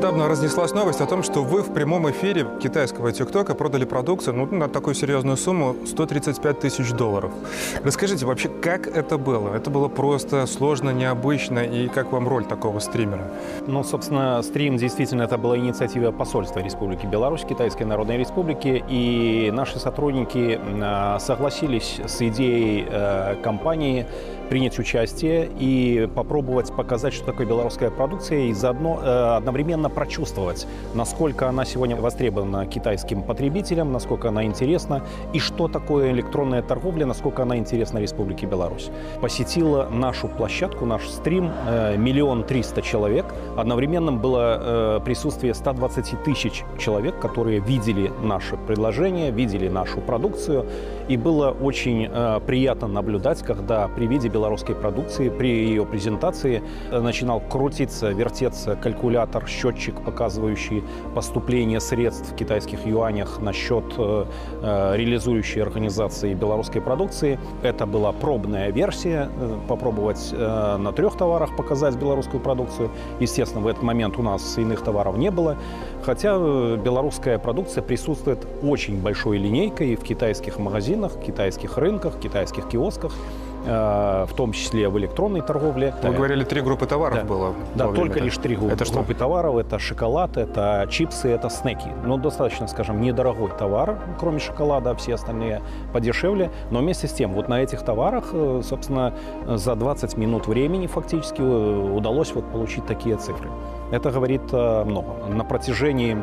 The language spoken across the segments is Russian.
недавно разнеслась новость о том, что вы в прямом эфире китайского ТикТока продали продукцию ну, на такую серьезную сумму 135 тысяч долларов. Расскажите вообще, как это было? Это было просто сложно, необычно, и как вам роль такого стримера? Ну, собственно, стрим действительно это была инициатива посольства Республики Беларусь, Китайской Народной Республики, и наши сотрудники э, согласились с идеей э, компании принять участие и попробовать показать, что такое белорусская продукция, и заодно э, одновременно прочувствовать, насколько она сегодня востребована китайским потребителям, насколько она интересна, и что такое электронная торговля, насколько она интересна Республике Беларусь. Посетила нашу площадку, наш стрим э, миллион триста человек. Одновременно было э, присутствие 120 тысяч человек, которые видели наше предложение, видели нашу продукцию. И было очень э, приятно наблюдать, когда при виде белорусской продукции, при ее презентации начинал крутиться, вертеться калькулятор, счетчик, показывающий поступление средств в китайских юанях на счет э, э, реализующей организации белорусской продукции. Это была пробная версия, э, попробовать на трех товарах показать белорусскую продукцию. Естественно, в этот момент у нас иных товаров не было, хотя белорусская продукция присутствует очень большой линейкой в китайских магазинах, китайских рынках, китайских киосках в том числе в электронной торговле. Вы говорили, три группы товаров Да. было. Да, во время, только лишь три группы, Это что? группы товаров. Это шоколад, это чипсы, это снеки. Ну, достаточно, скажем, недорогой товар, кроме шоколада, все остальные подешевле. Но вместе с тем, вот на этих товарах, э, собственно, за 20 минут времени фактически э, удалось вот получить такие цифры. Это говорит э, много. На протяжении э,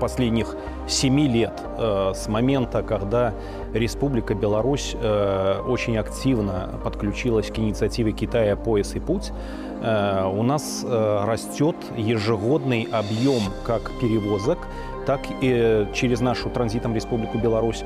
последних семи лет э, с момента, когда Республика Беларусь э, очень активно подключилась к инициативе Китая. «Пояс и путь», э, у нас э, растет ежегодный объем как перевозок, так и через нашу транзитом Республику Беларусь,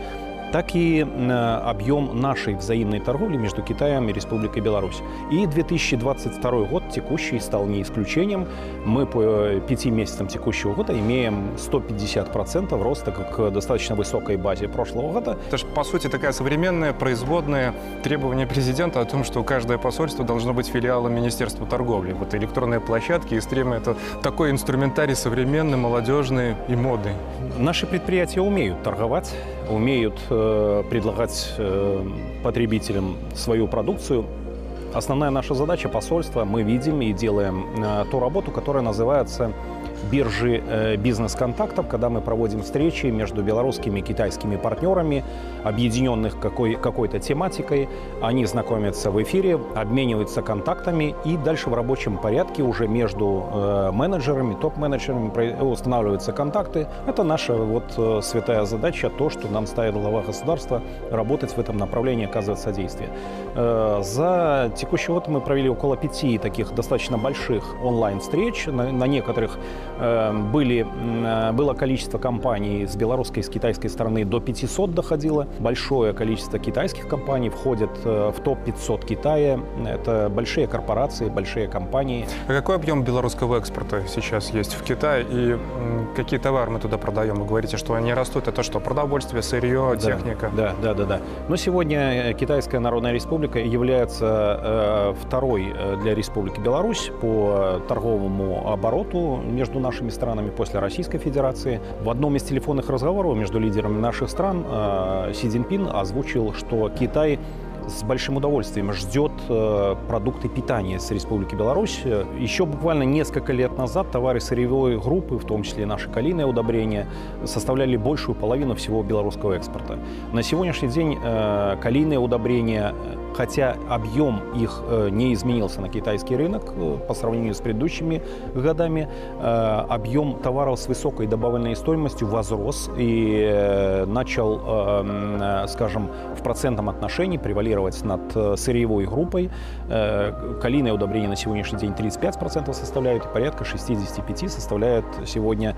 так и э, объем нашей взаимной торговли между Китаем и Республикой Беларусь. И 2022 год текущий стал не исключением. Мы по э, пяти месяцам текущего года имеем 150% роста к достаточно высокой базе прошлого года. Это же, по сути, такая современная производная требование президента о том, что каждое посольство должно быть филиалом Министерства торговли. Вот электронные площадки и стримы — это такой инструментарий современный, молодежный и модный. Наши предприятия умеют торговать, умеют э, предлагать э, потребителям свою продукцию. Основная наша задача посольства, мы видим и делаем э, ту работу, которая называется биржи э, бизнес-контактов, когда мы проводим встречи между белорусскими и китайскими партнерами, объединенных какой, какой-то тематикой. Они знакомятся в эфире, обмениваются контактами и дальше в рабочем порядке уже между э, менеджерами, топ-менеджерами устанавливаются контакты. Это наша вот э, святая задача, то, что нам ставит глава государства, работать в этом направлении, оказывать содействие. За текущий год мы провели около пяти таких достаточно больших онлайн-встреч. На, некоторых были, м, э, было количество компаний с белорусской и с китайской стороны до 500 доходило. Большое количество китайских компаний входят э, в топ-500 Китая. Это большие корпорации, большие компании. А какой объем белорусского экспорта сейчас есть в Китае и какие товары мы туда продаем? Вы говорите, что они растут. Это что, продовольствие, сырье, Да, техника? Да, да, да, да. Но сегодня э, Китайская Народная Республика является второй для Республики Беларусь по торговому обороту между нашими странами после Российской Федерации. В одном из телефонных разговоров между лидерами наших стран э, Си Цзиньпин озвучил, что Китай с большим удовольствием ждет э, продукты питания с Республики Беларусь. Еще буквально несколько лет назад товары сырьевой группы, в том числе наши калийные удобрения, составляли большую половину всего белорусского экспорта. На сегодняшний день э, калийные удобрения, хотя объем их э, не изменился на китайский рынок э, по сравнению с предыдущими годами, э, объем товаров с высокой добавленной стоимостью возрос и начал, скажем, в процентном отношении превалировать над сырьевой группой. Калийное удобрение на сегодняшний день 35% составляют, и порядка 65% составляет сегодня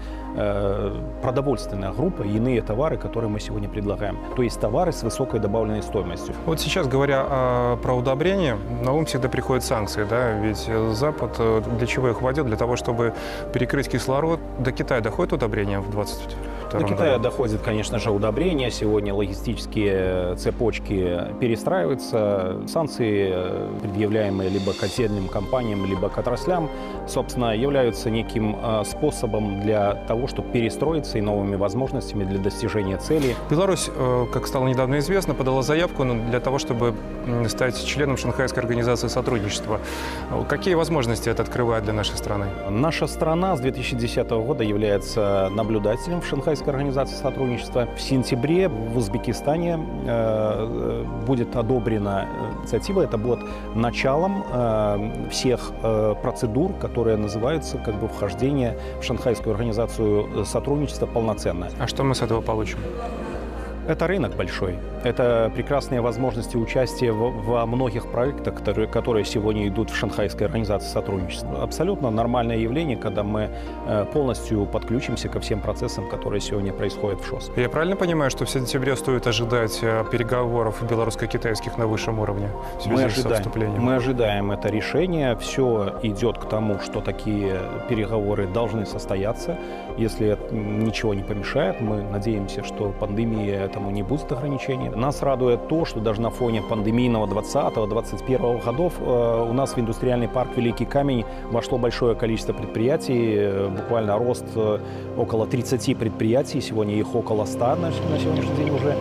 продовольственная группа и иные товары, которые мы сегодня предлагаем. То есть товары с высокой добавленной стоимостью. Вот сейчас, говоря а, про удобрения, на ум всегда приходят санкции, да, ведь э, Запад э, для чего их вводил? Для того, чтобы перекрыть кислород. До Китая доходит удобрение в 20 До Китая доходит, конечно же, удобрения. Сегодня логистические цепочки перестраиваются. Санкции, предъявляемые либо к отдельным компаниям, либо к отраслям, собственно, являются неким э, способом для того, чтобы перестроиться и новыми возможностями для достижения цели. Беларусь, э, как стало недавно известно, подала заявку для того, чтобы стать членом Шанхайской организации сотрудничества. Какие возможности это открывает для нашей страны? Наша страна с 2010 года является наблюдателем в Шанхайской организации сотрудничества. В сентябре в Узбекистане э, будет одобрена инициатива. Это будет началом всех процедур, которые называются как бы вхождение в Шанхайскую организацию сотрудничества полноценно. А что мы с этого получим? Это рынок большой. Это прекрасные возможности участия во многих проектах, которые, сегодня идут в Шанхайской организации сотрудничества. Абсолютно нормальное явление, когда мы э, полностью подключимся ко всем процессам, которые сегодня происходят в ШОС. Я правильно понимаю, что в сентябре стоит ожидать э, переговоров белорусско-китайских на высшем уровне в связи мы ожидаем, вступлением? Мы ожидаем это решение. Все идет к тому, что такие переговоры должны состояться. Если ничего не помешает, мы надеемся, что пандемия этому не будет ограничений. Нас радует то, что даже на фоне пандемийного 20-21 годов э, у нас в индустриальный парк «Великий камень» вошло большое количество предприятий, э, буквально рост э, около 30 предприятий, сегодня их около 100 на сегодняшний день уже.